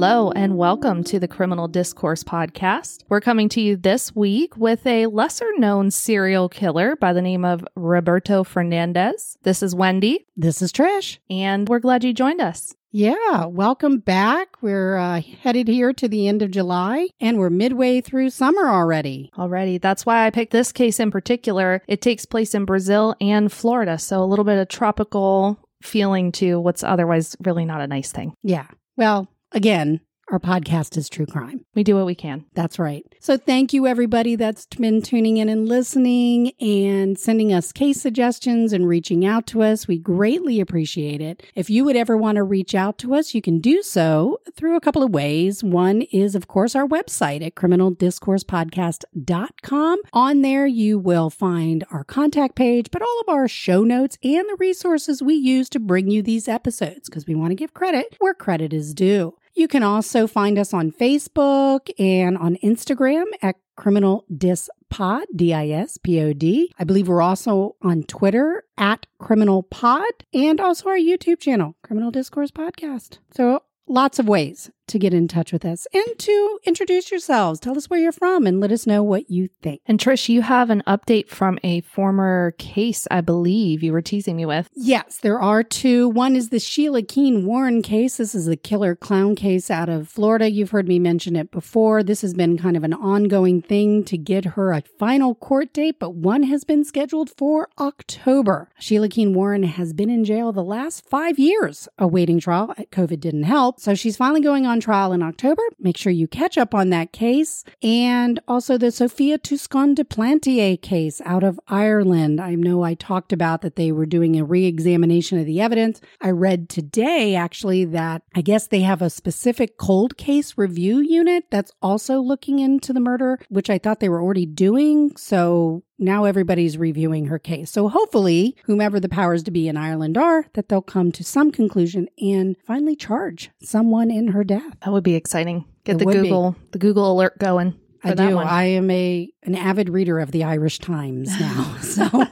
Hello, and welcome to the Criminal Discourse Podcast. We're coming to you this week with a lesser known serial killer by the name of Roberto Fernandez. This is Wendy, This is Trish. and we're glad you joined us. Yeah, welcome back. We're uh, headed here to the end of July and we're midway through summer already. Already. that's why I picked this case in particular. It takes place in Brazil and Florida, so a little bit of tropical feeling to what's otherwise really not a nice thing. Yeah. Well, again, our podcast is true crime. We do what we can. That's right. So thank you, everybody that's been tuning in and listening and sending us case suggestions and reaching out to us. We greatly appreciate it. If you would ever want to reach out to us, you can do so through a couple of ways. One is, of course, our website at criminaldiscoursepodcast.com. On there, you will find our contact page, but all of our show notes and the resources we use to bring you these episodes because we want to give credit where credit is due. You can also find us on Facebook and on Instagram at Criminal Dis Pod, D I S P O D. I believe we're also on Twitter at Criminal Pod and also our YouTube channel, Criminal Discourse Podcast. So lots of ways to get in touch with us and to introduce yourselves. Tell us where you're from and let us know what you think. And Trish, you have an update from a former case, I believe you were teasing me with. Yes, there are two. One is the Sheila Keen Warren case. This is the killer clown case out of Florida. You've heard me mention it before. This has been kind of an ongoing thing to get her a final court date, but one has been scheduled for October. Sheila Keen Warren has been in jail the last five years awaiting trial. COVID didn't help. So she's finally going on trial in October. Make sure you catch up on that case. And also the Sophia Toscan du Plantier case out of Ireland. I know I talked about that they were doing a re examination of the evidence. I read today actually that I guess they have a specific cold case review unit that's also looking into the murder, which I thought they were already doing. So now everybody's reviewing her case. So hopefully, whomever the powers to be in Ireland are, that they'll come to some conclusion and finally charge someone in her death. That would be exciting. Get It the would be. Google the Google alert going. I do. one. I am a an avid reader of the Irish Times now. So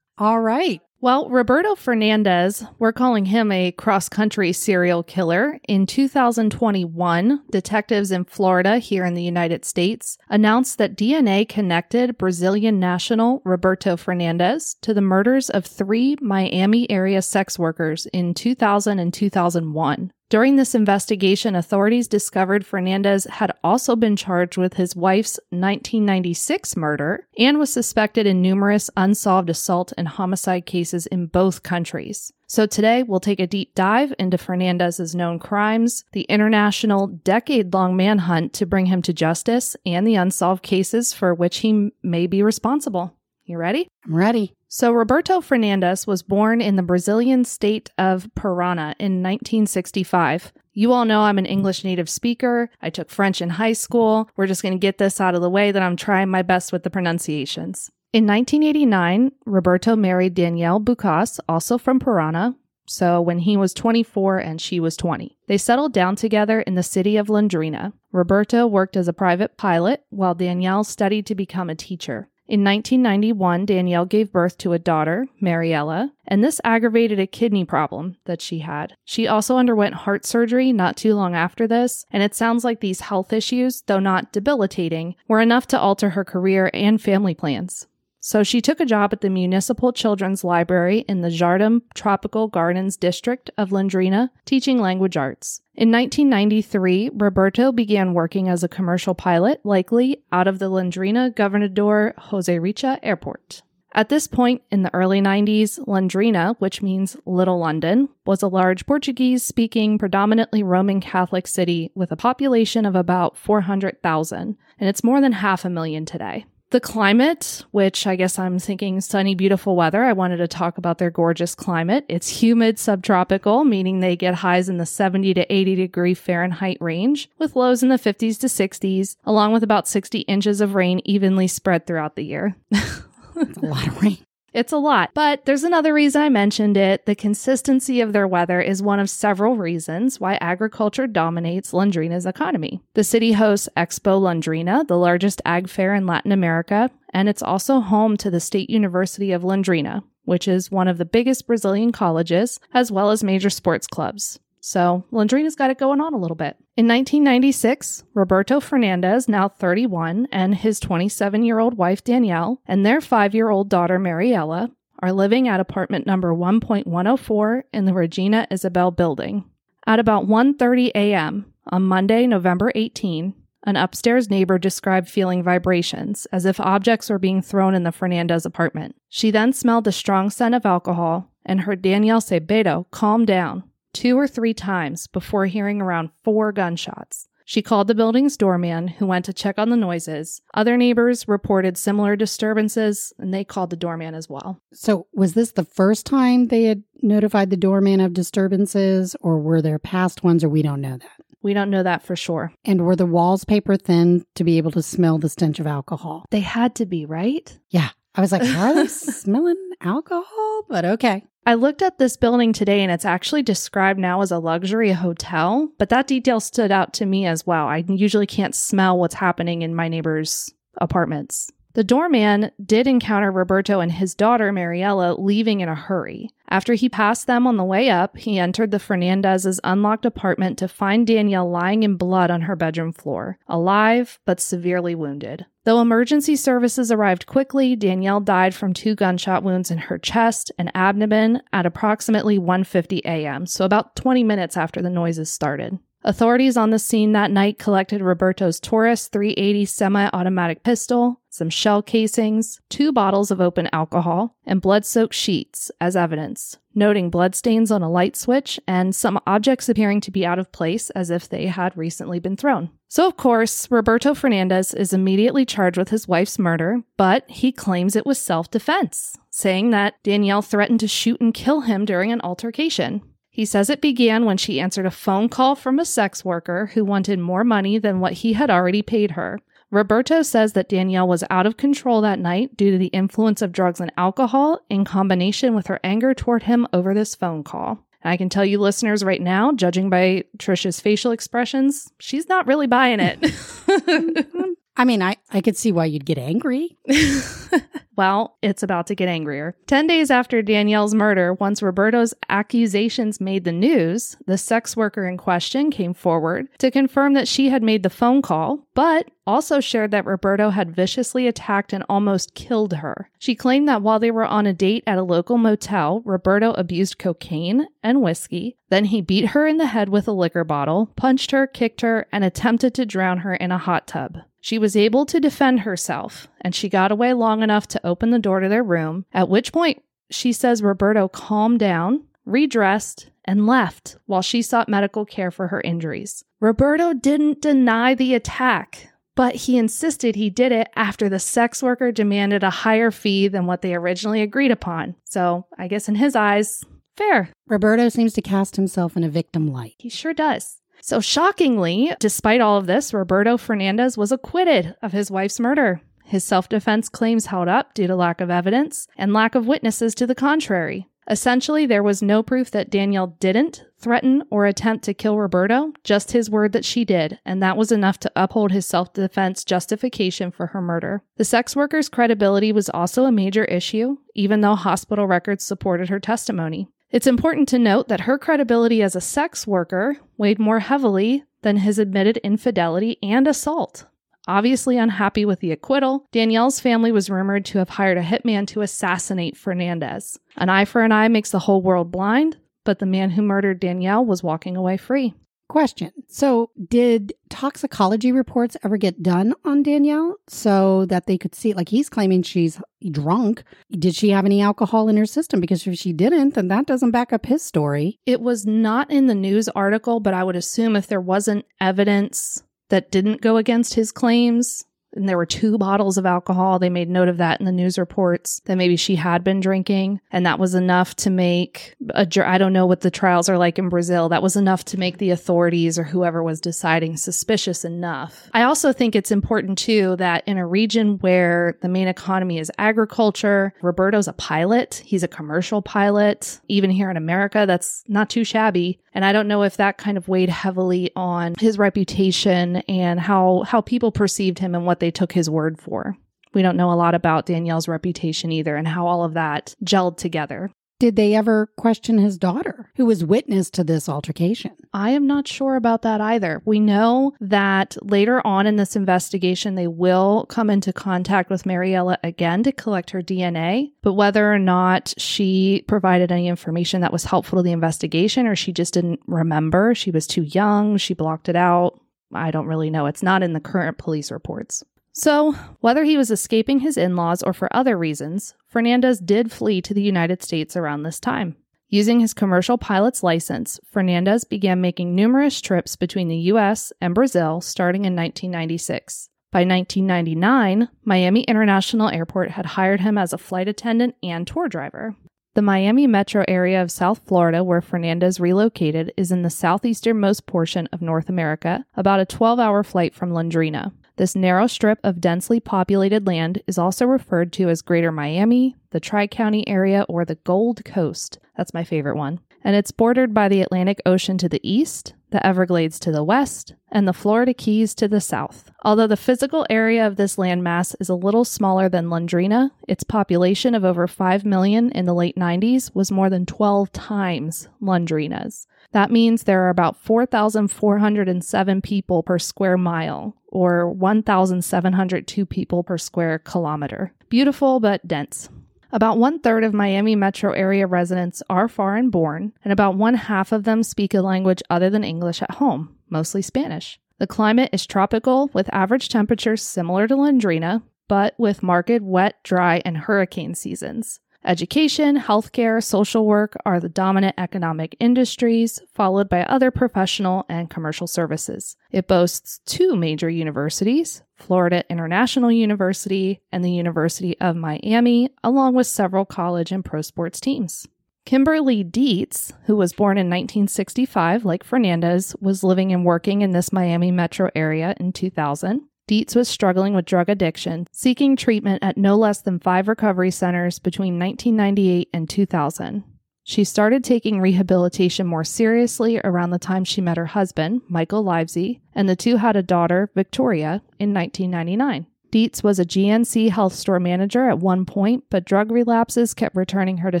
all right. Well, Roberto Fernandez, we're calling him a cross country serial killer. In 2021, detectives in Florida, here in the United States, announced that DNA connected Brazilian national Roberto Fernandez to the murders of three Miami area sex workers in 2000 and 2001. During this investigation, authorities discovered Fernandez had also been charged with his wife's 1996 murder and was suspected in numerous unsolved assault and homicide cases in both countries. So today we'll take a deep dive into Fernandez's known crimes, the international decade-long manhunt to bring him to justice, and the unsolved cases for which he may be responsible. You ready? I'm ready. So, Roberto Fernandez was born in the Brazilian state of Parana in 1965. You all know I'm an English native speaker. I took French in high school. We're just going to get this out of the way that I'm trying my best with the pronunciations. In 1989, Roberto married Danielle Bucas, also from Parana. So, when he was 24 and she was 20, they settled down together in the city of Londrina. Roberto worked as a private pilot while Danielle studied to become a teacher. In 1991, Danielle gave birth to a daughter, Mariella, and this aggravated a kidney problem that she had. She also underwent heart surgery not too long after this, and it sounds like these health issues, though not debilitating, were enough to alter her career and family plans. So she took a job at the Municipal Children's Library in the Jardim Tropical Gardens district of Londrina, teaching language arts. In 1993, Roberto began working as a commercial pilot, likely out of the Londrina Governador Jose Richa Airport. At this point in the early 90s, Londrina, which means Little London, was a large Portuguese speaking, predominantly Roman Catholic city with a population of about 400,000, and it's more than half a million today. The climate, which I guess I'm thinking sunny, beautiful weather, I wanted to talk about their gorgeous climate. It's humid subtropical, meaning they get highs in the 70 to 80 degree Fahrenheit range, with lows in the 50s to 60s, along with about 60 inches of rain evenly spread throughout the year. A lot of rain. It's a lot, but there's another reason I mentioned it. The consistency of their weather is one of several reasons why agriculture dominates Londrina's economy. The city hosts Expo Londrina, the largest ag fair in Latin America, and it's also home to the State University of Londrina, which is one of the biggest Brazilian colleges, as well as major sports clubs. So Londrina's got it going on a little bit. In 1996, Roberto Fernandez, now 31, and his 27 year old wife Danielle, and their five year old daughter Mariella, are living at apartment number 1.104 in the Regina Isabel building. At about 1:30 a.m. on Monday, November 18, an upstairs neighbor described feeling vibrations as if objects were being thrown in the Fernandez apartment. She then smelled a strong scent of alcohol and heard Danielle say, Beto, calm down, two or three times before hearing around four gunshots. She called the building's doorman, who went to check on the noises. Other neighbors reported similar disturbances, and they called the doorman as well. So, was this the first time they had notified the doorman of disturbances, or were there past ones, or we don't know that? We don't know that for sure. And were the walls paper thin to be able to smell the stench of alcohol? They had to be, right? Yeah. I was like, are they smelling alcohol? But okay. I looked at this building today and it's actually described now as a luxury hotel, but that detail stood out to me as well. I usually can't smell what's happening in my neighbors' apartments. The doorman did encounter Roberto and his daughter Mariella leaving in a hurry. After he passed them on the way up, he entered the Fernandez's unlocked apartment to find Danielle lying in blood on her bedroom floor, alive but severely wounded. Though emergency services arrived quickly, Danielle died from two gunshot wounds in her chest and abdomen at approximately 1:50 a.m., so about 20 minutes after the noises started. Authorities on the scene that night collected Roberto's Taurus 380 semi automatic pistol, some shell casings, two bottles of open alcohol, and blood soaked sheets as evidence, noting bloodstains on a light switch and some objects appearing to be out of place as if they had recently been thrown. So, of course, Roberto Fernandez is immediately charged with his wife's murder, but he claims it was self defense, saying that Danielle threatened to shoot and kill him during an altercation. He says it began when she answered a phone call from a sex worker who wanted more money than what he had already paid her. Roberto says that Danielle was out of control that night due to the influence of drugs and alcohol in combination with her anger toward him over this phone call. I can tell you, listeners, right now, judging by Trisha's facial expressions, she's not really buying it. I mean, I, I could see why you'd get angry. well, it's about to get angrier. 10 days after Danielle's murder, once Roberto's accusations made the news, the sex worker in question came forward to confirm that she had made the phone call, but also shared that Roberto had viciously attacked and almost killed her. She claimed that while they were on a date at a local motel, Roberto abused cocaine and whiskey. Then he beat her in the head with a liquor bottle, punched her, kicked her, and attempted to drown her in a hot tub. She was able to defend herself, and she got away long enough to open the door to their room, at which point she says Roberto calmed down, redressed, and left while she sought medical care for her injuries. Roberto didn't deny the attack, but he insisted he did it after the sex worker demanded a higher fee than what they originally agreed upon. So, I guess in his eyes, fair. Roberto seems to cast himself in a victim light. He sure does. So, shockingly, despite all of this, Roberto Fernandez was acquitted of his wife's murder. His self defense claims held up due to lack of evidence and lack of witnesses to the contrary. Essentially, there was no proof that Danielle didn't threaten or attempt to kill Roberto, just his word that she did, and that was enough to uphold his self defense justification for her murder. The sex worker's credibility was also a major issue, even though hospital records supported her testimony. It's important to note that her credibility as a sex worker weighed more heavily than his admitted infidelity and assault. Obviously unhappy with the acquittal, Danielle's family was rumored to have hired a hitman to assassinate Fernandez. An eye for an eye makes the whole world blind, but the man who murdered Danielle was walking away free. Question. So, did toxicology reports ever get done on Danielle so that they could see? Like, he's claiming she's drunk. Did she have any alcohol in her system? Because if she didn't, then that doesn't back up his story. It was not in the news article, but I would assume if there wasn't evidence that didn't go against his claims, and there were two bottles of alcohol. They made note of that in the news reports that maybe she had been drinking, and that was enough to make a. I don't know what the trials are like in Brazil. That was enough to make the authorities or whoever was deciding suspicious enough. I also think it's important too that in a region where the main economy is agriculture, Roberto's a pilot. He's a commercial pilot. Even here in America, that's not too shabby. And I don't know if that kind of weighed heavily on his reputation and how how people perceived him and what they took his word for. We don't know a lot about Danielle's reputation either and how all of that gelled together. Did they ever question his daughter, who was witness to this altercation? I am not sure about that either. We know that later on in this investigation, they will come into contact with Mariella again to collect her DNA, but whether or not she provided any information that was helpful to the investigation or she just didn't remember, she was too young, she blocked it out. I don't really know. It's not in the current police reports. So, whether he was escaping his in laws or for other reasons, Fernandez did flee to the United States around this time. Using his commercial pilot's license, Fernandez began making numerous trips between the US and Brazil starting in 1996. By 1999, Miami International Airport had hired him as a flight attendant and tour driver. The Miami metro area of South Florida, where Fernandez relocated, is in the southeasternmost portion of North America, about a 12 hour flight from Londrina. This narrow strip of densely populated land is also referred to as Greater Miami, the Tri County area, or the Gold Coast. That's my favorite one. And it's bordered by the Atlantic Ocean to the east, the Everglades to the west, and the Florida Keys to the south. Although the physical area of this landmass is a little smaller than Londrina, its population of over 5 million in the late 90s was more than 12 times Londrina's. That means there are about 4,407 people per square mile, or 1,702 people per square kilometer. Beautiful but dense. About one third of Miami metro area residents are foreign born, and about one half of them speak a language other than English at home, mostly Spanish. The climate is tropical with average temperatures similar to Londrina, but with marked wet, dry, and hurricane seasons. Education, healthcare, social work are the dominant economic industries, followed by other professional and commercial services. It boasts two major universities Florida International University and the University of Miami, along with several college and pro sports teams. Kimberly Dietz, who was born in 1965, like Fernandez, was living and working in this Miami metro area in 2000. Dietz was struggling with drug addiction, seeking treatment at no less than five recovery centers between 1998 and 2000. She started taking rehabilitation more seriously around the time she met her husband, Michael Livesey, and the two had a daughter, Victoria, in 1999. Dietz was a GNC health store manager at one point, but drug relapses kept returning her to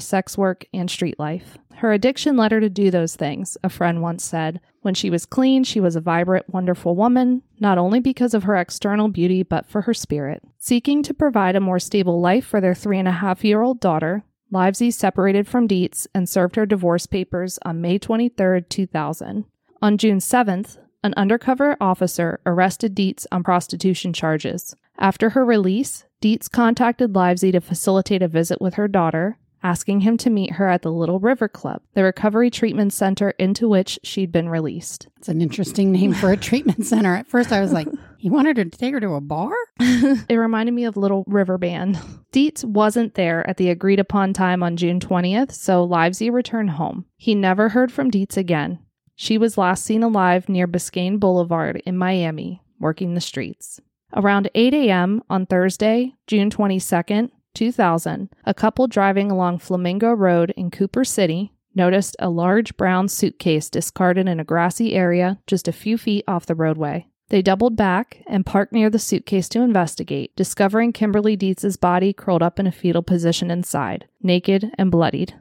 sex work and street life. Her addiction led her to do those things, a friend once said. When she was clean, she was a vibrant, wonderful woman, not only because of her external beauty, but for her spirit. Seeking to provide a more stable life for their three and a half year old daughter, Livesey separated from Dietz and served her divorce papers on May 23, 2000. On June 7th, an undercover officer arrested Dietz on prostitution charges. After her release, Dietz contacted Livesey to facilitate a visit with her daughter, asking him to meet her at the Little River Club, the recovery treatment center into which she'd been released. It's an interesting name for a treatment center. At first, I was like, he wanted to take her to a bar? it reminded me of Little River Band. Dietz wasn't there at the agreed upon time on June 20th, so Livesey returned home. He never heard from Dietz again. She was last seen alive near Biscayne Boulevard in Miami, working the streets. Around 8 a.m. on Thursday, June 22nd, 2000, a couple driving along Flamingo Road in Cooper City noticed a large brown suitcase discarded in a grassy area just a few feet off the roadway. They doubled back and parked near the suitcase to investigate, discovering Kimberly Dietz's body curled up in a fetal position inside, naked and bloodied.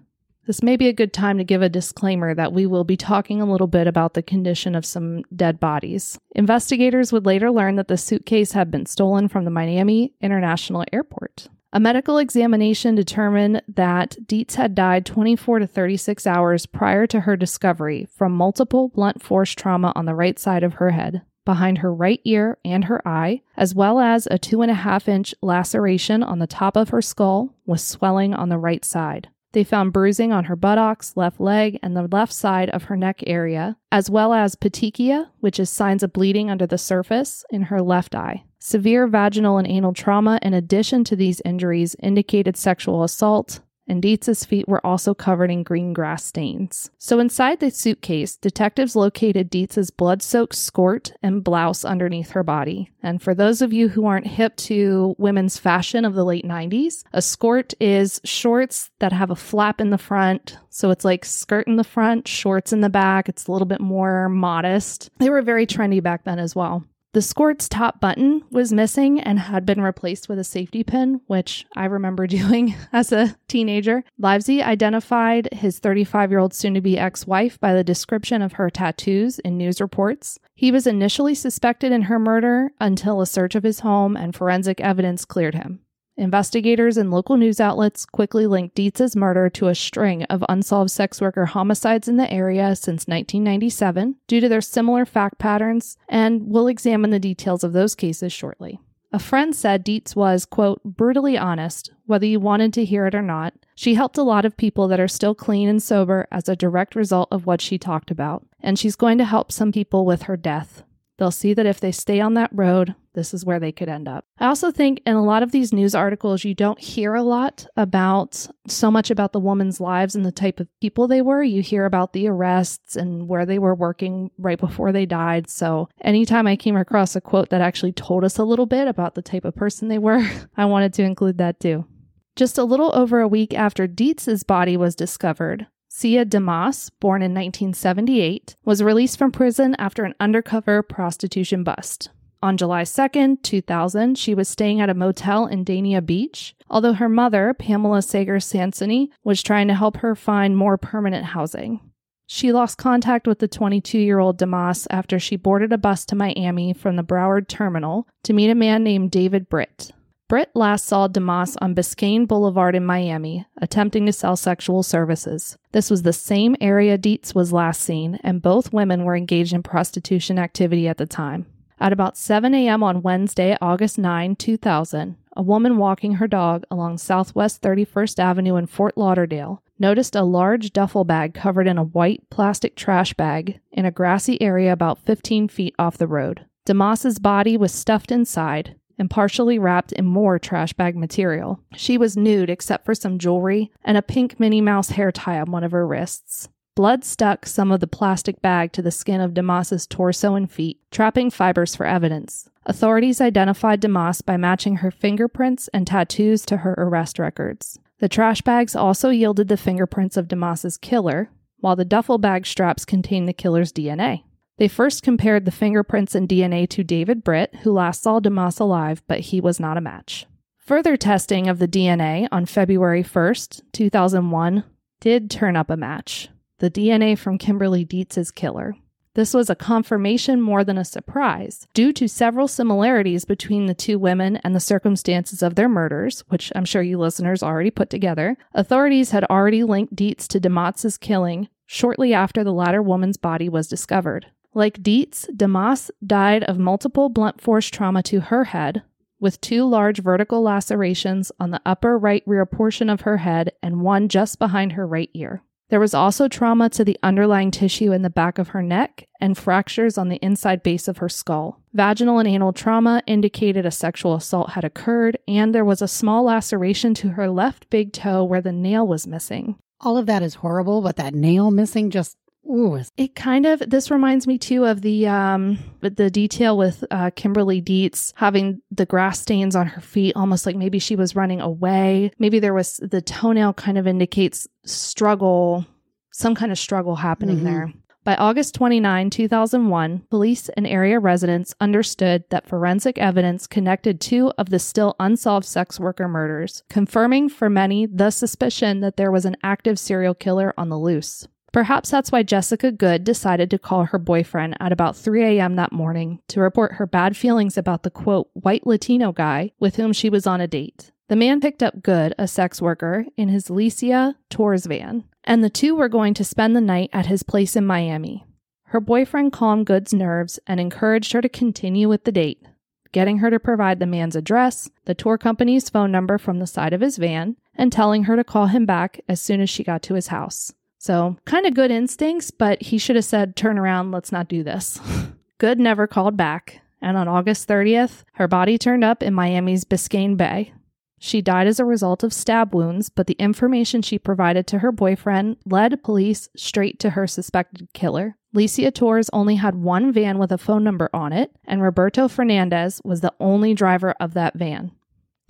This may be a good time to give a disclaimer that we will be talking a little bit about the condition of some dead bodies. Investigators would later learn that the suitcase had been stolen from the Miami International Airport. A medical examination determined that Dietz had died 24 to 36 hours prior to her discovery from multiple blunt force trauma on the right side of her head, behind her right ear and her eye, as well as a two and a half inch laceration on the top of her skull with swelling on the right side. They found bruising on her buttocks, left leg, and the left side of her neck area, as well as petechia, which is signs of bleeding under the surface, in her left eye. Severe vaginal and anal trauma, in addition to these injuries, indicated sexual assault, and Dietz's feet were also covered in green grass stains. So inside the suitcase, detectives located Dietz's blood-soaked skort and blouse underneath her body. And for those of you who aren't hip to women's fashion of the late 90s, a skort is shorts that have a flap in the front. So it's like skirt in the front, shorts in the back. It's a little bit more modest. They were very trendy back then as well. The skort's top button was missing and had been replaced with a safety pin, which I remember doing as a teenager. Livesey identified his 35 year old soon to be ex wife by the description of her tattoos in news reports. He was initially suspected in her murder until a search of his home and forensic evidence cleared him. Investigators and local news outlets quickly linked Dietz's murder to a string of unsolved sex worker homicides in the area since 1997 due to their similar fact patterns, and we'll examine the details of those cases shortly. A friend said Dietz was, quote, brutally honest, whether you wanted to hear it or not. She helped a lot of people that are still clean and sober as a direct result of what she talked about, and she's going to help some people with her death. They'll see that if they stay on that road, this is where they could end up. I also think in a lot of these news articles, you don't hear a lot about so much about the woman's lives and the type of people they were. You hear about the arrests and where they were working right before they died. So anytime I came across a quote that actually told us a little bit about the type of person they were, I wanted to include that too. Just a little over a week after Dietz's body was discovered, Sia DeMoss, born in 1978, was released from prison after an undercover prostitution bust. On July 2, 2000, she was staying at a motel in Dania Beach, although her mother, Pamela Sager Sansoni, was trying to help her find more permanent housing. She lost contact with the 22 year old DeMoss after she boarded a bus to Miami from the Broward terminal to meet a man named David Britt. Britt last saw DeMoss on Biscayne Boulevard in Miami, attempting to sell sexual services. This was the same area Dietz was last seen, and both women were engaged in prostitution activity at the time. At about 7 a.m. on Wednesday, August 9, 2000, a woman walking her dog along Southwest 31st Avenue in Fort Lauderdale noticed a large duffel bag covered in a white plastic trash bag in a grassy area about 15 feet off the road. DeMoss's body was stuffed inside, and partially wrapped in more trash bag material. She was nude except for some jewelry and a pink Minnie Mouse hair tie on one of her wrists. Blood stuck some of the plastic bag to the skin of DeMoss's torso and feet, trapping fibers for evidence. Authorities identified DeMoss by matching her fingerprints and tattoos to her arrest records. The trash bags also yielded the fingerprints of DeMoss's killer, while the duffel bag straps contained the killer's DNA. They first compared the fingerprints and DNA to David Britt, who last saw DeMoss alive, but he was not a match. Further testing of the DNA on February 1st, 2001, did turn up a match the DNA from Kimberly Dietz's killer. This was a confirmation more than a surprise, due to several similarities between the two women and the circumstances of their murders, which I'm sure you listeners already put together. Authorities had already linked Dietz to DeMoss's killing shortly after the latter woman's body was discovered. Like Dietz, DeMoss died of multiple blunt force trauma to her head, with two large vertical lacerations on the upper right rear portion of her head and one just behind her right ear. There was also trauma to the underlying tissue in the back of her neck and fractures on the inside base of her skull. Vaginal and anal trauma indicated a sexual assault had occurred, and there was a small laceration to her left big toe where the nail was missing. All of that is horrible, but that nail missing just Ooh. It kind of this reminds me too of the um the detail with uh, Kimberly Dietz having the grass stains on her feet, almost like maybe she was running away. Maybe there was the toenail kind of indicates struggle, some kind of struggle happening mm-hmm. there. By August 29, 2001, police and area residents understood that forensic evidence connected two of the still unsolved sex worker murders, confirming for many the suspicion that there was an active serial killer on the loose. Perhaps that's why Jessica Good decided to call her boyfriend at about 3 a.m. that morning to report her bad feelings about the quote, white Latino guy with whom she was on a date. The man picked up Good, a sex worker, in his Licia Tours van, and the two were going to spend the night at his place in Miami. Her boyfriend calmed Good's nerves and encouraged her to continue with the date, getting her to provide the man's address, the tour company's phone number from the side of his van, and telling her to call him back as soon as she got to his house. So, kind of good instincts, but he should have said, Turn around, let's not do this. good never called back, and on August 30th, her body turned up in Miami's Biscayne Bay. She died as a result of stab wounds, but the information she provided to her boyfriend led police straight to her suspected killer. Licia Tours only had one van with a phone number on it, and Roberto Fernandez was the only driver of that van.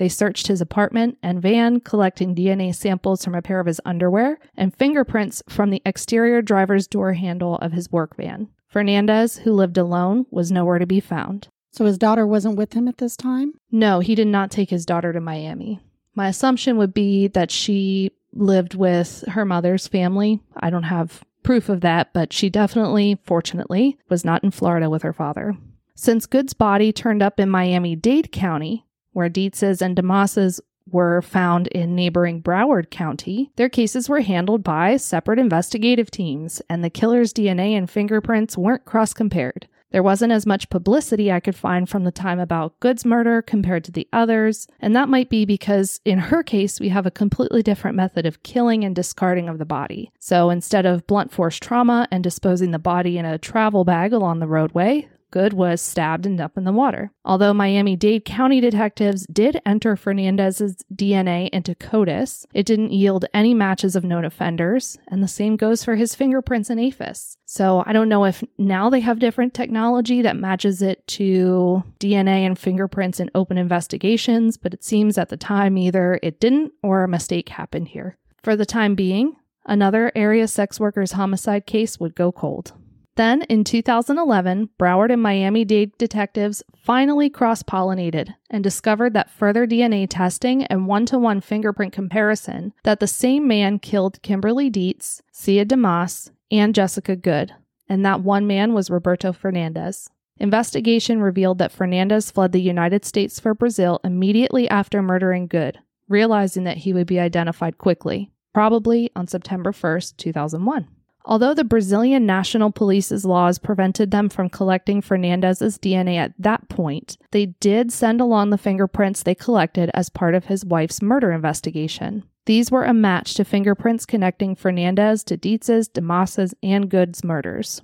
They searched his apartment and van, collecting DNA samples from a pair of his underwear and fingerprints from the exterior driver's door handle of his work van. Fernandez, who lived alone, was nowhere to be found. So his daughter wasn't with him at this time? No, he did not take his daughter to Miami. My assumption would be that she lived with her mother's family. I don't have proof of that, but she definitely, fortunately, was not in Florida with her father. Since Good's body turned up in Miami Dade County, where Dietz's and DeMoss's were found in neighboring Broward County, their cases were handled by separate investigative teams, and the killer's DNA and fingerprints weren't cross compared. There wasn't as much publicity I could find from the time about Good's murder compared to the others, and that might be because in her case, we have a completely different method of killing and discarding of the body. So instead of blunt force trauma and disposing the body in a travel bag along the roadway, Good was stabbed and up in the water. Although Miami Dade County detectives did enter Fernandez's DNA into CODIS, it didn't yield any matches of known offenders, and the same goes for his fingerprints and AFIS. So I don't know if now they have different technology that matches it to DNA and fingerprints in open investigations, but it seems at the time either it didn't or a mistake happened here. For the time being, another area sex workers homicide case would go cold. Then, in 2011, Broward and Miami Dade detectives finally cross pollinated and discovered that further DNA testing and one to one fingerprint comparison that the same man killed Kimberly Dietz, Sia DeMoss, and Jessica Good, and that one man was Roberto Fernandez. Investigation revealed that Fernandez fled the United States for Brazil immediately after murdering Good, realizing that he would be identified quickly, probably on September 1st, 2001. Although the Brazilian National Police's laws prevented them from collecting Fernandez's DNA at that point, they did send along the fingerprints they collected as part of his wife's murder investigation. These were a match to fingerprints connecting Fernandez to Dietz's, DeMoss's, and Good's murders.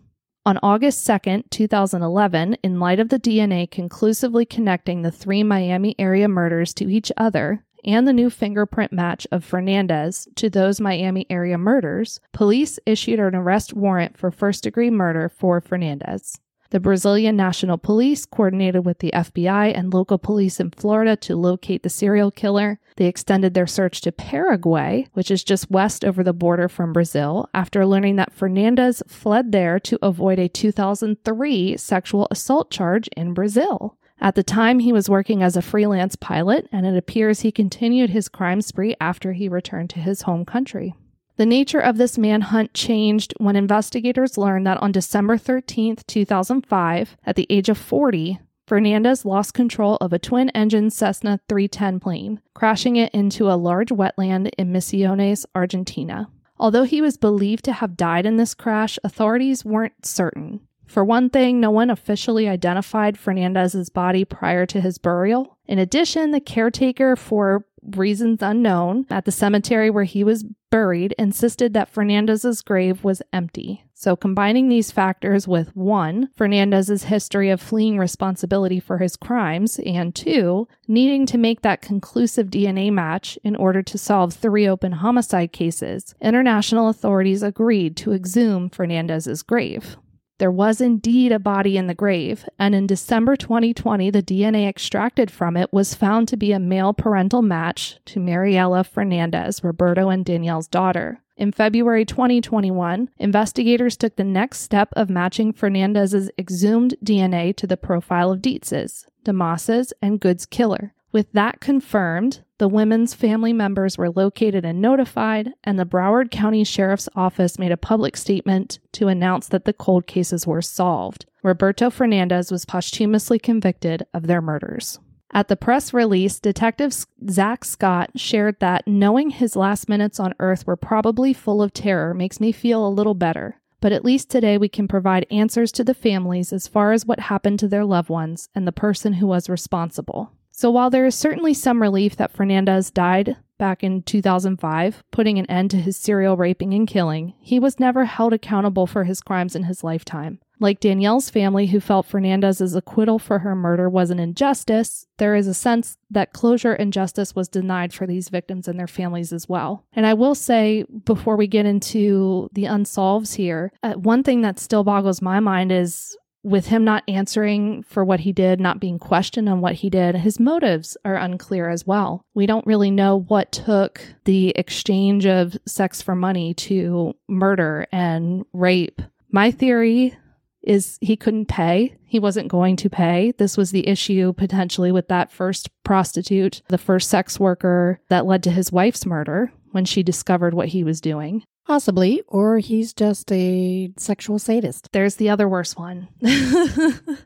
On August 2, 2011, in light of the DNA conclusively connecting the three Miami area murders to each other, and the new fingerprint match of Fernandez to those Miami area murders, police issued an arrest warrant for first degree murder for Fernandez. The Brazilian National Police coordinated with the FBI and local police in Florida to locate the serial killer. They extended their search to Paraguay, which is just west over the border from Brazil, after learning that Fernandez fled there to avoid a 2003 sexual assault charge in Brazil. At the time, he was working as a freelance pilot, and it appears he continued his crime spree after he returned to his home country. The nature of this manhunt changed when investigators learned that on December 13, 2005, at the age of 40, Fernandez lost control of a twin engine Cessna 310 plane, crashing it into a large wetland in Misiones, Argentina. Although he was believed to have died in this crash, authorities weren't certain. For one thing, no one officially identified Fernandez's body prior to his burial. In addition, the caretaker, for reasons unknown, at the cemetery where he was buried insisted that Fernandez's grave was empty. So, combining these factors with one, Fernandez's history of fleeing responsibility for his crimes, and two, needing to make that conclusive DNA match in order to solve three open homicide cases, international authorities agreed to exhume Fernandez's grave. There was indeed a body in the grave, and in December 2020, the DNA extracted from it was found to be a male parental match to Mariela Fernandez, Roberto and Danielle's daughter. In February 2021, investigators took the next step of matching Fernandez's exhumed DNA to the profile of Dietz's, DeMoss's, and Good's killer. With that confirmed, the women's family members were located and notified, and the Broward County Sheriff's Office made a public statement to announce that the cold cases were solved. Roberto Fernandez was posthumously convicted of their murders. At the press release, Detective Zach Scott shared that knowing his last minutes on Earth were probably full of terror makes me feel a little better. But at least today we can provide answers to the families as far as what happened to their loved ones and the person who was responsible. So while there is certainly some relief that Fernandez died back in 2005, putting an end to his serial raping and killing, he was never held accountable for his crimes in his lifetime. Like Danielle's family, who felt Fernandez's acquittal for her murder was an injustice, there is a sense that closure and justice was denied for these victims and their families as well. And I will say, before we get into the unsolves here, uh, one thing that still boggles my mind is with him not answering for what he did, not being questioned on what he did, his motives are unclear as well. We don't really know what took the exchange of sex for money to murder and rape. My theory is he couldn't pay. He wasn't going to pay. This was the issue potentially with that first prostitute, the first sex worker that led to his wife's murder when she discovered what he was doing. Possibly, or he's just a sexual sadist. There's the other worse one.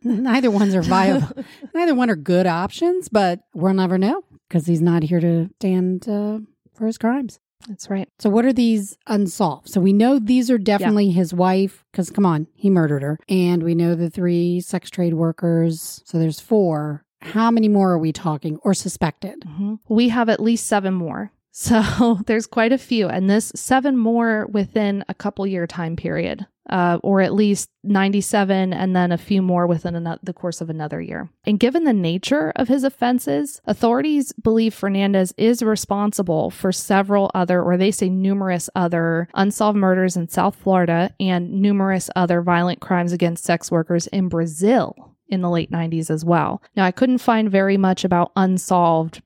Neither one's are viable. Neither one are good options, but we'll never know because he's not here to stand uh, for his crimes. That's right. So, what are these unsolved? So, we know these are definitely yeah. his wife, because come on, he murdered her. And we know the three sex trade workers. So, there's four. How many more are we talking or suspected? Mm-hmm. We have at least seven more. So, there's quite a few, and this seven more within a couple year time period uh, or at least 97, and then a few more within an- the course of another year. And given the nature of his offenses, authorities believe Fernandez is responsible for several other, or they say numerous other, unsolved murders in South Florida and numerous other violent crimes against sex workers in Brazil in the late 90s as well. Now, I couldn't find very much about unsolved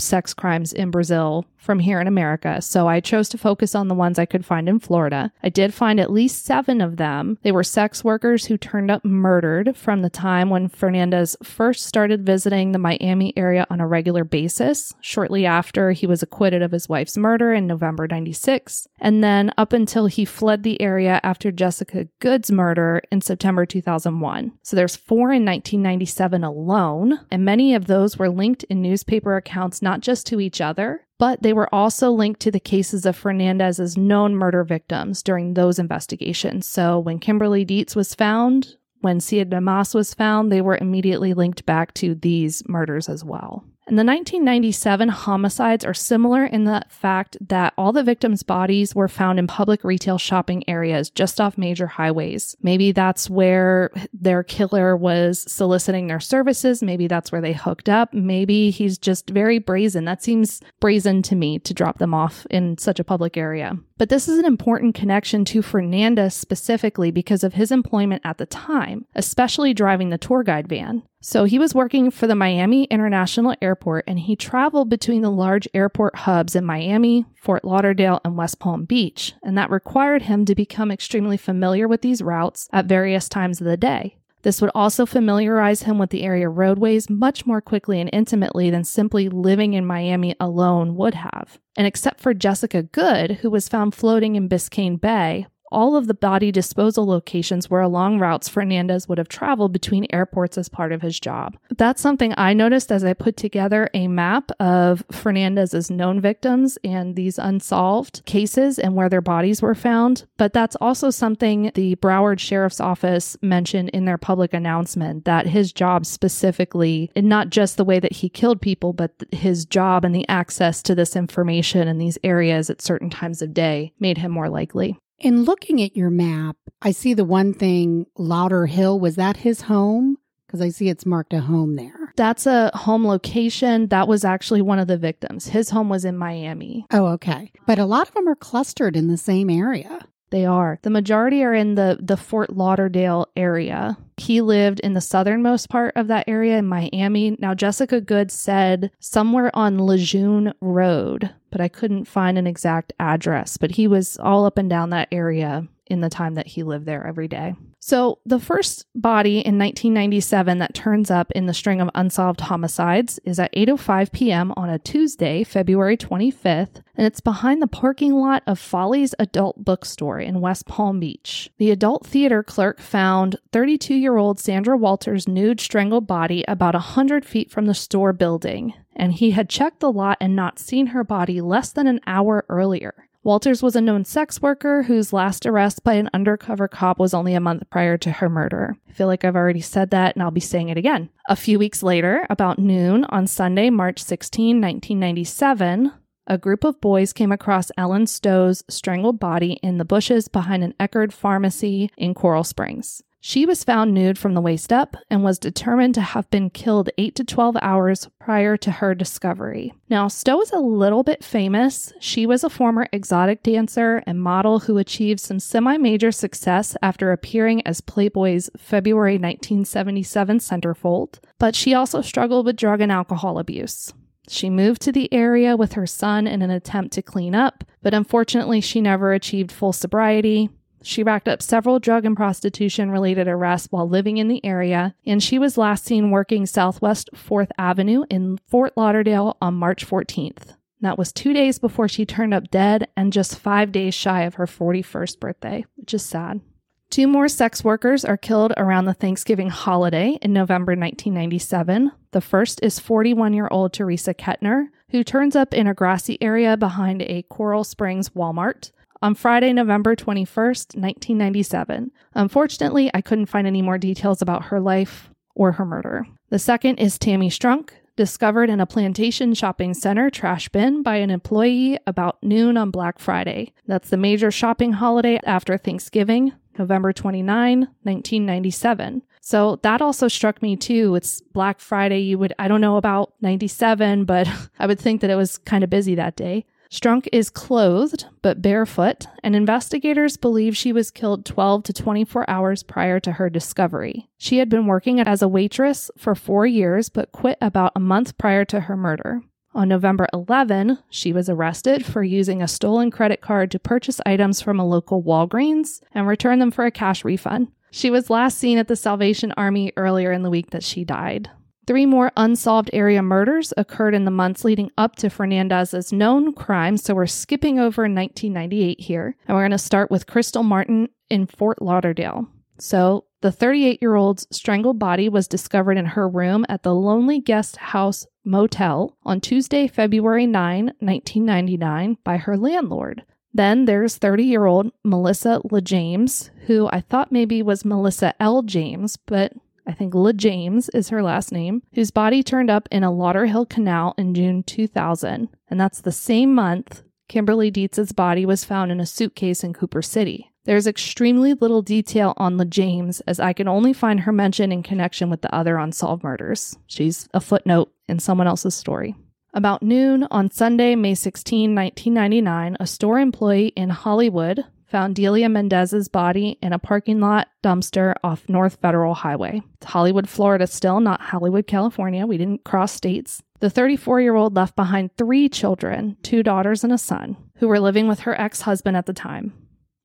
sex crimes in Brazil from here in America, so I chose to focus on the ones I could find in Florida. I did find at least seven of them. They were sex workers who turned up murdered from the time when Fernandez first started visiting the Miami area on a regular basis, shortly after he was acquitted of his wife's murder in November 96, and then up until he fled the area after Jessica Good's murder in September 2001. So there's four in 1997 alone, and many of those were linked in newspaper accounts not just to each other, but they were also linked to the cases of Fernandez's known murder victims during those investigations. So when Kimberly Dietz was found, when Sia DeMoss was found, they were immediately linked back to these murders as well. And the 1997 homicides are similar in the fact that all the victims' bodies were found in public retail shopping areas just off major highways. Maybe that's where their killer was soliciting their services. Maybe that's where they hooked up. Maybe he's just very brazen. That seems brazen to me to drop them off in such a public area. But this is an important connection to Fernandez specifically because of his employment at the time, especially driving the tour guide van. So he was working for the Miami International Airport and he traveled between the large airport hubs in Miami, Fort Lauderdale, and West Palm Beach, and that required him to become extremely familiar with these routes at various times of the day. This would also familiarize him with the area roadways much more quickly and intimately than simply living in Miami alone would have. And except for Jessica Good, who was found floating in Biscayne Bay, all of the body disposal locations were along routes Fernandez would have traveled between airports as part of his job. That's something I noticed as I put together a map of Fernandez's known victims and these unsolved cases and where their bodies were found. But that's also something the Broward Sheriff's Office mentioned in their public announcement that his job specifically, and not just the way that he killed people, but his job and the access to this information in these areas at certain times of day made him more likely. In looking at your map, I see the one thing, Lauderhill. was that his home? Because I see it's marked a home there. That's a home location. That was actually one of the victims. His home was in Miami. Oh, okay. But a lot of them are clustered in the same area. They are. The majority are in the, the Fort Lauderdale area. He lived in the southernmost part of that area in Miami. Now, Jessica Good said somewhere on Lejeune Road, but I couldn't find an exact address. But he was all up and down that area in the time that he lived there every day. So, the first body in 1997 that turns up in the string of unsolved homicides is at 8:05 p.m. on a Tuesday, February 25th, and it's behind the parking lot of Folly's Adult Bookstore in West Palm Beach. The adult theater clerk found 32-year-old Sandra Walters' nude strangled body about 100 feet from the store building, and he had checked the lot and not seen her body less than an hour earlier. Walters was a known sex worker whose last arrest by an undercover cop was only a month prior to her murder. I feel like I've already said that and I'll be saying it again. A few weeks later, about noon on Sunday, March 16, 1997, a group of boys came across Ellen Stowe's strangled body in the bushes behind an Eckerd pharmacy in Coral Springs. She was found nude from the waist up and was determined to have been killed 8 to 12 hours prior to her discovery. Now, Stowe is a little bit famous. She was a former exotic dancer and model who achieved some semi major success after appearing as Playboy's February 1977 centerfold, but she also struggled with drug and alcohol abuse. She moved to the area with her son in an attempt to clean up, but unfortunately, she never achieved full sobriety She racked up several drug and prostitution related arrests while living in the area, and she was last seen working Southwest 4th Avenue in Fort Lauderdale on March 14th. That was two days before she turned up dead and just five days shy of her 41st birthday, which is sad. Two more sex workers are killed around the Thanksgiving holiday in November 1997. The first is 41 year old Teresa Kettner, who turns up in a grassy area behind a Coral Springs Walmart on Friday, November 21st, 1997. Unfortunately, I couldn't find any more details about her life or her murder. The second is Tammy Strunk, discovered in a plantation shopping center trash bin by an employee about noon on Black Friday. That's the major shopping holiday after Thanksgiving, November 29, 1997. So that also struck me too. It's Black Friday. You would, I don't know about 97, but I would think that it was kind of busy that day. Strunk is clothed but barefoot, and investigators believe she was killed 12 to 24 hours prior to her discovery. She had been working as a waitress for four years but quit about a month prior to her murder. On November 11, she was arrested for using a stolen credit card to purchase items from a local Walgreens and return them for a cash refund. She was last seen at the Salvation Army earlier in the week that she died. Three more unsolved area murders occurred in the months leading up to Fernandez's known crimes, so we're skipping over 1998 here, and we're going to start with Crystal Martin in Fort Lauderdale. So, the 38 year old's strangled body was discovered in her room at the Lonely Guest House Motel on Tuesday, February 9, 1999, by her landlord. Then there's 30 year old Melissa LeJames, who I thought maybe was Melissa L. James, but I think LeJames is her last name, whose body turned up in a Lauderhill canal in June 2000. And that's the same month Kimberly Dietz's body was found in a suitcase in Cooper City. There's extremely little detail on LeJames, as I can only find her mention in connection with the other unsolved murders. She's a footnote in someone else's story. About noon on Sunday, May 16, 1999, a store employee in Hollywood found Delia Mendez's body in a parking lot dumpster off North Federal Highway. It's Hollywood, Florida, still, not Hollywood, California. We didn't cross states. The 34 year old left behind three children, two daughters and a son, who were living with her ex husband at the time.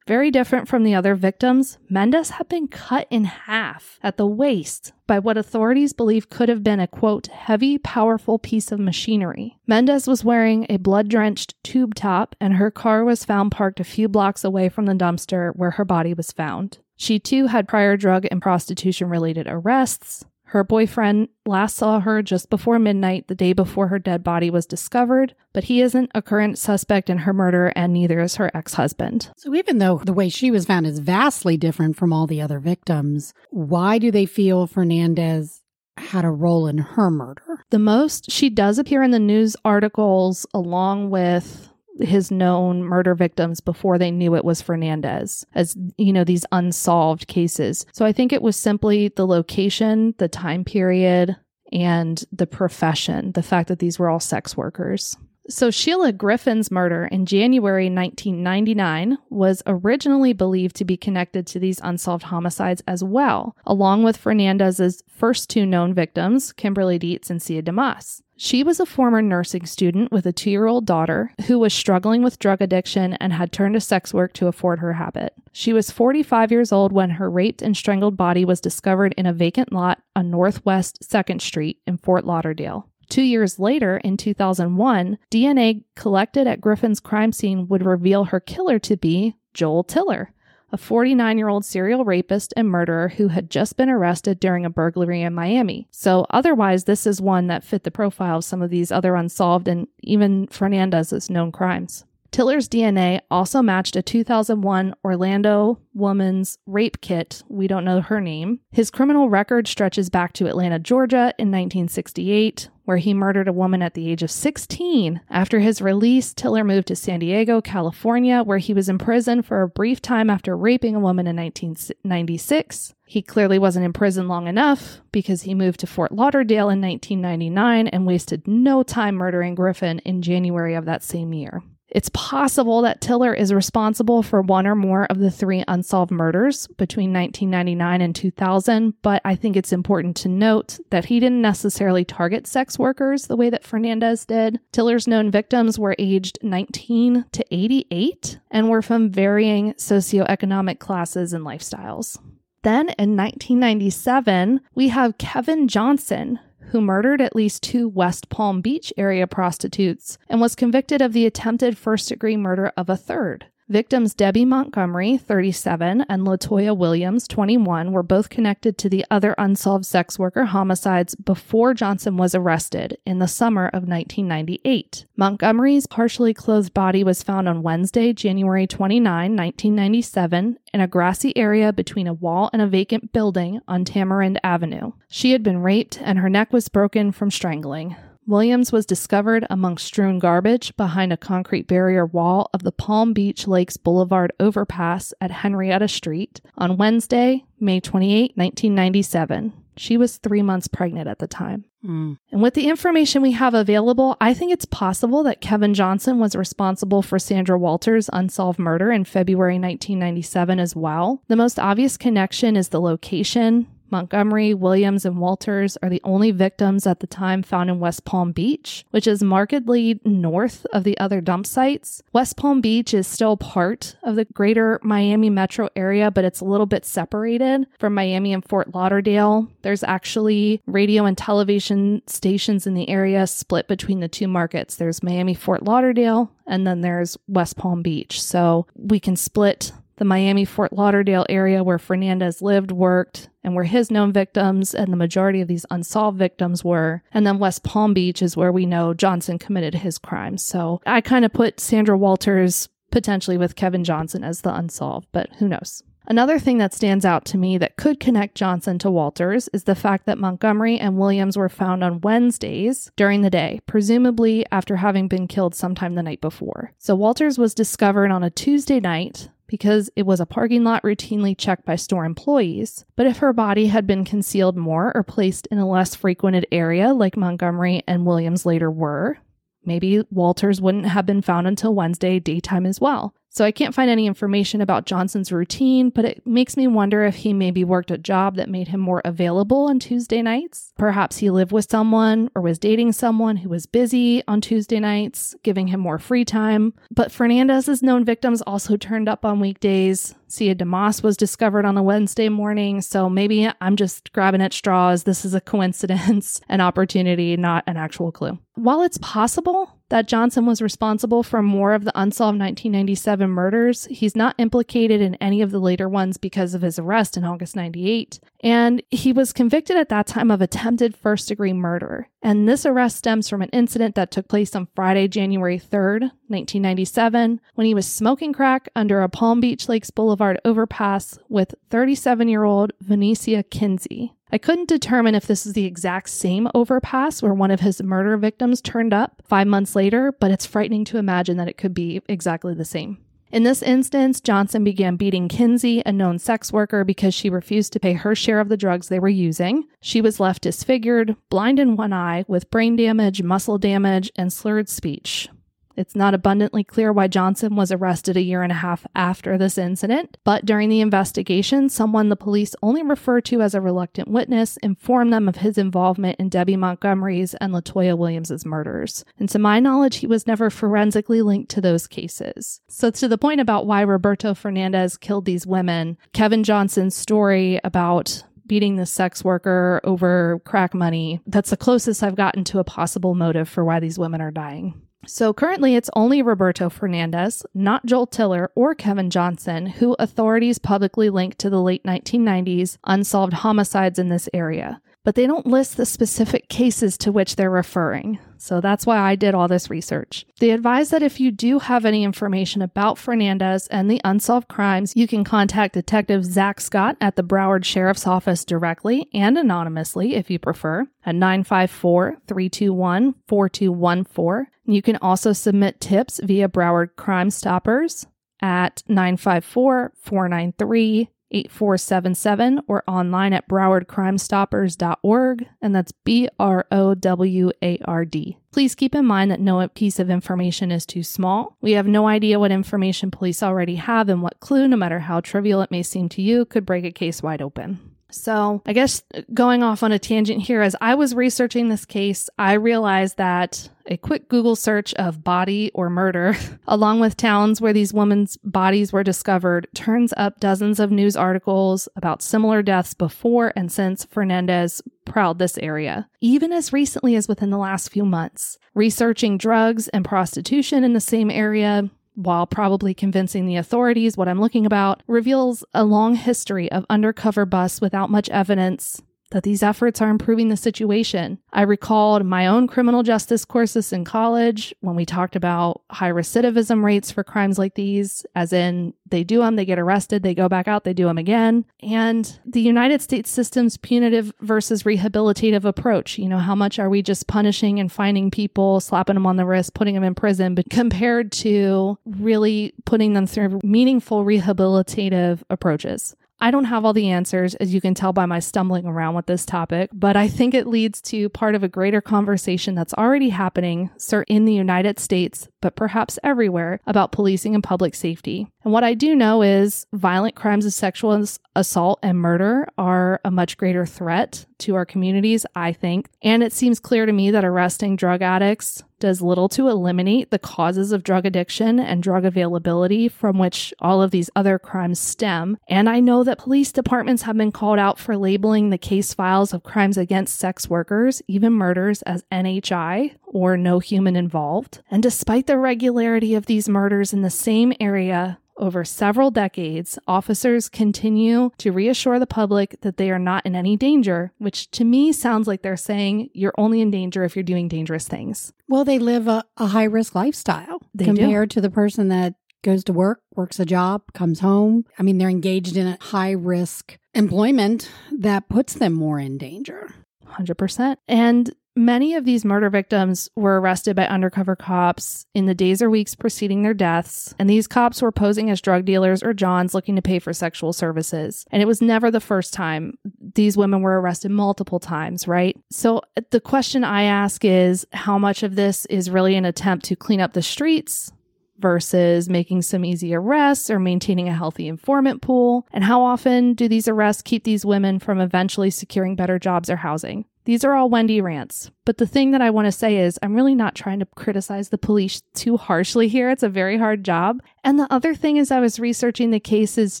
Very different from the other victims, Mendez had been cut in half at the waist by what authorities believe could have been a quote, heavy, powerful piece of machinery. Mendez was wearing a blood drenched tube top, and her car was found parked a few blocks away from the dumpster where her body was found. She too had prior drug and prostitution related arrests, her boyfriend last saw her just before midnight, the day before her dead body was discovered, but he isn't a current suspect in her murder, and neither is her ex husband. So, even though the way she was found is vastly different from all the other victims, why do they feel Fernandez had a role in her murder? The most, she does appear in the news articles along with his known murder victims before they knew it was Fernandez, as you know, these unsolved cases. So I think it was simply the location, the time period, and the profession, the fact that these were all sex workers. So, Sheila Griffin's murder in January 1999 was originally believed to be connected to these unsolved homicides as well, along with Fernandez's first two known victims, Kimberly Dietz and Sia DeMoss. She was a former nursing student with a two year old daughter who was struggling with drug addiction and had turned to sex work to afford her habit. She was 45 years old when her raped and strangled body was discovered in a vacant lot on Northwest 2nd Street in Fort Lauderdale. Two years later, in 2001, DNA collected at Griffin's crime scene would reveal her killer to be Joel Tiller, a 49 year old serial rapist and murderer who had just been arrested during a burglary in Miami. So, otherwise, this is one that fit the profile of some of these other unsolved and even Fernandez's known crimes. Tiller's DNA also matched a 2001 Orlando woman's rape kit. We don't know her name. His criminal record stretches back to Atlanta, Georgia in 1968, where he murdered a woman at the age of 16. After his release, Tiller moved to San Diego, California, where he was in prison for a brief time after raping a woman in 1996. He clearly wasn't in prison long enough because he moved to Fort Lauderdale in 1999 and wasted no time murdering Griffin in January of that same year. It's possible that Tiller is responsible for one or more of the three unsolved murders between 1999 and 2000, but I think it's important to note that he didn't necessarily target sex workers the way that Fernandez did. Tiller's known victims were aged 19 to 88 and were from varying socioeconomic classes and lifestyles. Then in 1997, we have Kevin Johnson, who murdered at least two West Palm Beach area prostitutes and was convicted of the attempted first degree murder of a third. Victims Debbie Montgomery, 37, and Latoya Williams, 21, were both connected to the other unsolved sex worker homicides before Johnson was arrested in the summer of 1998. Montgomery's partially clothed body was found on Wednesday, January 29, 1997, in a grassy area between a wall and a vacant building on Tamarind Avenue. She had been raped and her neck was broken from strangling. Williams was discovered among strewn garbage behind a concrete barrier wall of the Palm Beach Lakes Boulevard overpass at Henrietta Street on Wednesday, May 28, 1997. She was three months pregnant at the time. Mm. And with the information we have available, I think it's possible that Kevin Johnson was responsible for Sandra Walters' unsolved murder in February 1997 as well. The most obvious connection is the location. Montgomery, Williams, and Walters are the only victims at the time found in West Palm Beach, which is markedly north of the other dump sites. West Palm Beach is still part of the greater Miami metro area, but it's a little bit separated from Miami and Fort Lauderdale. There's actually radio and television stations in the area split between the two markets. There's Miami, Fort Lauderdale, and then there's West Palm Beach. So we can split the Miami Fort Lauderdale area where Fernandez lived, worked, and where his known victims and the majority of these unsolved victims were. And then West Palm Beach is where we know Johnson committed his crimes. So I kind of put Sandra Walters potentially with Kevin Johnson as the unsolved, but who knows? Another thing that stands out to me that could connect Johnson to Walters is the fact that Montgomery and Williams were found on Wednesdays during the day, presumably after having been killed sometime the night before. So Walters was discovered on a Tuesday night because it was a parking lot routinely checked by store employees. But if her body had been concealed more or placed in a less frequented area like Montgomery and Williams later were, maybe Walters wouldn't have been found until Wednesday daytime as well. So I can't find any information about Johnson's routine, but it makes me wonder if he maybe worked a job that made him more available on Tuesday nights. Perhaps he lived with someone or was dating someone who was busy on Tuesday nights, giving him more free time. But Fernandez's known victims also turned up on weekdays. Sia DeMoss was discovered on a Wednesday morning, so maybe I'm just grabbing at straws. This is a coincidence, an opportunity, not an actual clue. While it's possible that Johnson was responsible for more of the unsolved 1997 murders. He's not implicated in any of the later ones because of his arrest in August 98. And he was convicted at that time of attempted first degree murder. And this arrest stems from an incident that took place on Friday, January 3rd, 1997, when he was smoking crack under a Palm Beach Lakes Boulevard overpass with 37 year old Venetia Kinsey. I couldn't determine if this is the exact same overpass where one of his murder victims turned up five months later, but it's frightening to imagine that it could be exactly the same. In this instance, Johnson began beating Kinsey, a known sex worker, because she refused to pay her share of the drugs they were using. She was left disfigured, blind in one eye, with brain damage, muscle damage, and slurred speech. It's not abundantly clear why Johnson was arrested a year and a half after this incident, but during the investigation, someone the police only refer to as a reluctant witness informed them of his involvement in Debbie Montgomery's and Latoya Williams's murders. And to my knowledge, he was never forensically linked to those cases. So to the point about why Roberto Fernandez killed these women, Kevin Johnson's story about beating the sex worker over crack money, that's the closest I've gotten to a possible motive for why these women are dying. So currently, it's only Roberto Fernandez, not Joel Tiller or Kevin Johnson, who authorities publicly link to the late 1990s unsolved homicides in this area. But they don't list the specific cases to which they're referring. So that's why I did all this research. They advise that if you do have any information about Fernandez and the unsolved crimes, you can contact Detective Zach Scott at the Broward Sheriff's Office directly and anonymously if you prefer at 954 321 4214. You can also submit tips via Broward Crime Stoppers at 954 493 8477 or online at browardcrimestoppers.org, and that's B R O W A R D. Please keep in mind that no piece of information is too small. We have no idea what information police already have and what clue, no matter how trivial it may seem to you, could break a case wide open. So, I guess uh, going off on a tangent here, as I was researching this case, I realized that a quick Google search of body or murder, along with towns where these women's bodies were discovered, turns up dozens of news articles about similar deaths before and since Fernandez prowled this area, even as recently as within the last few months. Researching drugs and prostitution in the same area, while probably convincing the authorities what I'm looking about, reveals a long history of undercover busts without much evidence that these efforts are improving the situation. I recalled my own criminal justice courses in college when we talked about high recidivism rates for crimes like these, as in they do them, they get arrested, they go back out, they do them again. And the United States system's punitive versus rehabilitative approach. You know, how much are we just punishing and finding people, slapping them on the wrist, putting them in prison, but compared to really putting them through meaningful rehabilitative approaches. I don't have all the answers, as you can tell by my stumbling around with this topic, but I think it leads to part of a greater conversation that's already happening, sir, in the United States, but perhaps everywhere, about policing and public safety. And what I do know is violent crimes of sexual assault and murder are a much greater threat to our communities, I think. And it seems clear to me that arresting drug addicts does little to eliminate the causes of drug addiction and drug availability from which all of these other crimes stem. And I know that police departments have been called out for labeling the case files of crimes against sex workers, even murders, as NHI or no human involved. And despite the regularity of these murders in the same area, over several decades, officers continue to reassure the public that they are not in any danger, which to me sounds like they're saying you're only in danger if you're doing dangerous things. Well, they live a, a high risk lifestyle They compared to the person that goes to work, works a job, comes home. I mean, they're engaged in a high risk employment that puts them more in danger. 100%. And many of these murder victims were arrested by undercover cops in the days or weeks preceding their deaths. And these cops were posing as drug dealers or Johns looking to pay for sexual services. And it was never the first time. These women were arrested multiple times, right? So the question I ask is how much of this is really an attempt to clean up the streets? Versus making some easy arrests or maintaining a healthy informant pool? And how often do these arrests keep these women from eventually securing better jobs or housing? These are all Wendy rants. But the thing that I want to say is, I'm really not trying to criticize the police too harshly here. It's a very hard job. And the other thing is, I was researching the cases,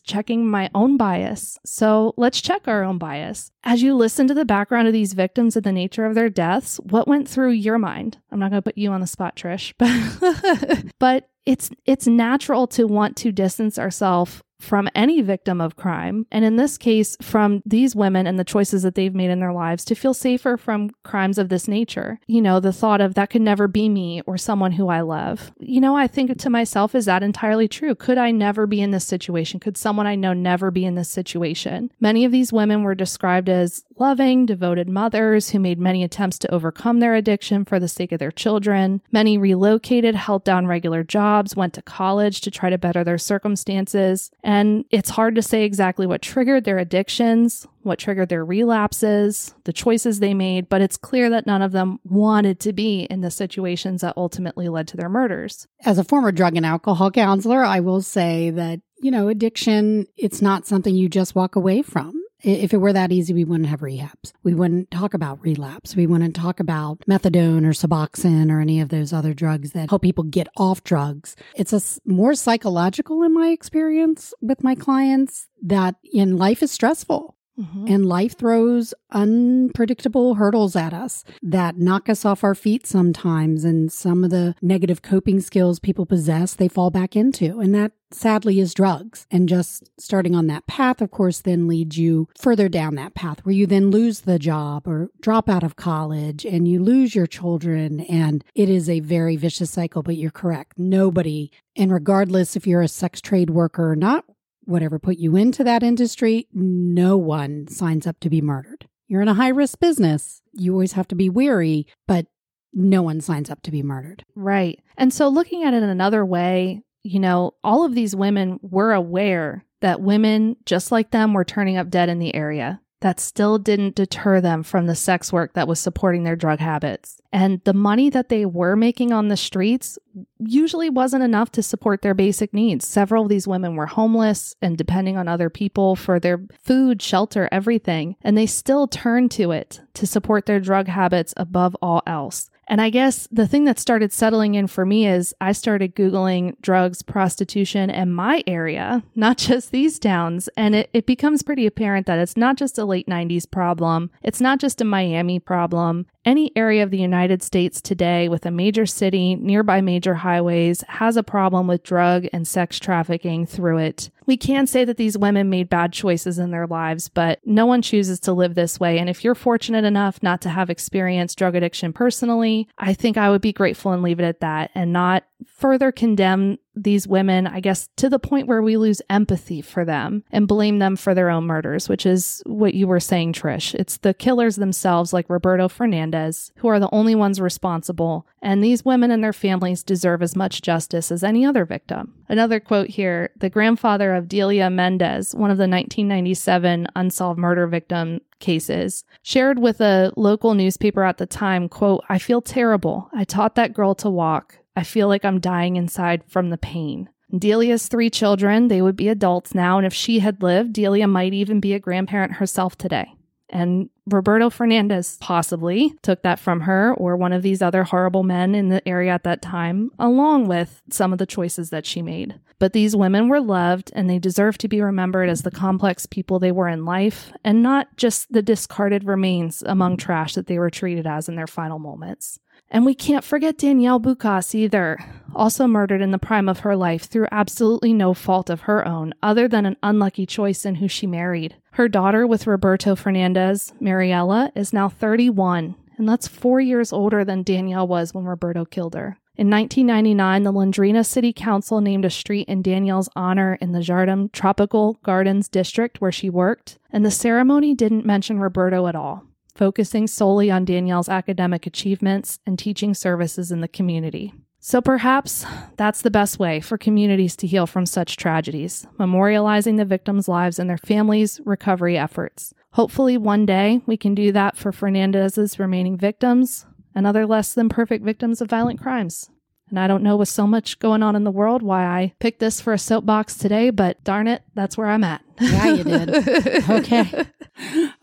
checking my own bias. So let's check our own bias. As you listen to the background of these victims and the nature of their deaths, what went through your mind? I'm not going to put you on the spot, Trish, but, but it's it's natural to want to distance ourselves from any victim of crime, and in this case, from these women and the choices that they've made in their lives to feel safer from crimes of this nature. You know, the thought of that could never be me or someone who I love. You know, I think to myself, is that entirely true? Could I never be in this situation? Could someone I know never be in this situation? Many of these women were described as loving, devoted mothers who made many attempts to overcome their addiction for the sake of their children. Many relocated, held down regular jobs, went to college to try to better their circumstances. And it's hard to say exactly what triggered their addictions, what triggered their relapses, the choices they made, but it's clear that none of them wanted to be in the situations that ultimately led to their murders. As a former drug and alcohol counselor, I will say that, you know, addiction, it's not something you just walk away from. If it were that easy, we wouldn't have rehabs. We wouldn't talk about relapse. We wouldn't talk about methadone or Suboxone or any of those other drugs that help people get off drugs. It's a more psychological in my experience with my clients that in life is stressful. Mm-hmm. And life throws unpredictable hurdles at us that knock us off our feet sometimes. And some of the negative coping skills people possess, they fall back into. And that sadly is drugs. And just starting on that path, of course, then leads you further down that path where you then lose the job or drop out of college and you lose your children. And it is a very vicious cycle, but you're correct. Nobody, and regardless if you're a sex trade worker or not, whatever put you into that industry, no one signs up to be murdered. You're in a high risk business. You always have to be weary, but no one signs up to be murdered. Right. And so looking at it in another way, you know, all of these women were aware that women just like them were turning up dead in the area that still didn't deter them from the sex work that was supporting their drug habits. And the money that they were making on the streets usually wasn't enough to support their basic needs. Several of these women were homeless and depending on other people for their food, shelter, everything. And they still turned to it to support their drug habits above all else. And I guess the thing that started settling in for me is I started Googling drugs, prostitution in my area, not just these towns. And it, it becomes pretty apparent that it's not just a late 90s problem, it's not just a Miami problem. Any area of the United States today with a major city, nearby major highways, has a problem with drug and sex trafficking through it. We can say that these women made bad choices in their lives, but no one chooses to live this way. And if you're fortunate enough not to have experienced drug addiction personally, I think I would be grateful and leave it at that and not further condemn these women, I guess, to the point where we lose empathy for them and blame them for their own murders, which is what you were saying, Trish. It's the killers themselves, like Roberto Fernandez, who are the only ones responsible. And these women and their families deserve as much justice as any other victim. Another quote here the grandfather of Delia Mendez, one of the 1997 unsolved murder victim cases shared with a local newspaper at the time quote i feel terrible i taught that girl to walk I feel like I'm dying inside from the pain. Delia's three children, they would be adults now, and if she had lived, Delia might even be a grandparent herself today. And Roberto Fernandez possibly took that from her or one of these other horrible men in the area at that time, along with some of the choices that she made. But these women were loved and they deserve to be remembered as the complex people they were in life and not just the discarded remains among trash that they were treated as in their final moments. And we can't forget Danielle Bucas either, also murdered in the prime of her life through absolutely no fault of her own, other than an unlucky choice in who she married. Her daughter with Roberto Fernandez, Mariella, is now 31, and that's four years older than Danielle was when Roberto killed her. In 1999, the Londrina City Council named a street in Danielle's honor in the Jardim Tropical Gardens district where she worked, and the ceremony didn't mention Roberto at all focusing solely on Danielle's academic achievements and teaching services in the community. So perhaps that's the best way for communities to heal from such tragedies, memorializing the victims' lives and their families' recovery efforts. Hopefully, one day we can do that for Fernandez's remaining victims and other less than perfect victims of violent crimes. And I don't know with so much going on in the world why I picked this for a soapbox today, but darn it, that's where I'm at. Yeah, you did. okay.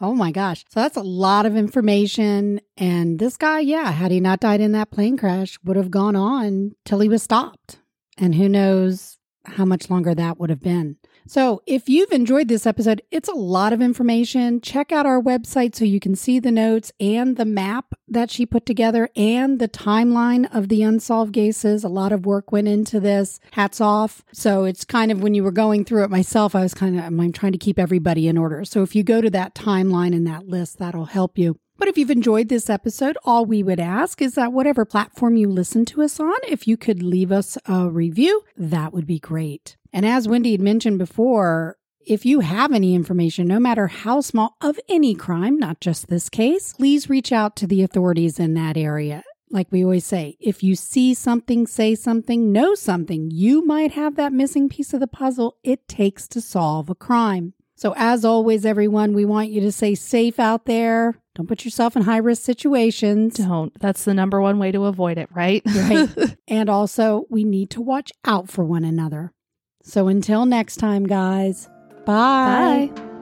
Oh my gosh. So that's a lot of information. And this guy, yeah, had he not died in that plane crash, would have gone on till he was stopped. And who knows how much longer that would have been. So, if you've enjoyed this episode, it's a lot of information. Check out our website so you can see the notes and the map that she put together and the timeline of the unsolved cases. A lot of work went into this. Hats off. So, it's kind of when you were going through it myself, I was kind of I'm trying to keep everybody in order. So, if you go to that timeline and that list, that'll help you. But if you've enjoyed this episode, all we would ask is that whatever platform you listen to us on, if you could leave us a review, that would be great. And as Wendy had mentioned before, if you have any information, no matter how small, of any crime, not just this case, please reach out to the authorities in that area. Like we always say, if you see something, say something, know something, you might have that missing piece of the puzzle it takes to solve a crime. So, as always, everyone, we want you to stay safe out there. Don't put yourself in high risk situations. Don't. That's the number one way to avoid it, right? right. And also, we need to watch out for one another. So, until next time, guys, bye. Bye.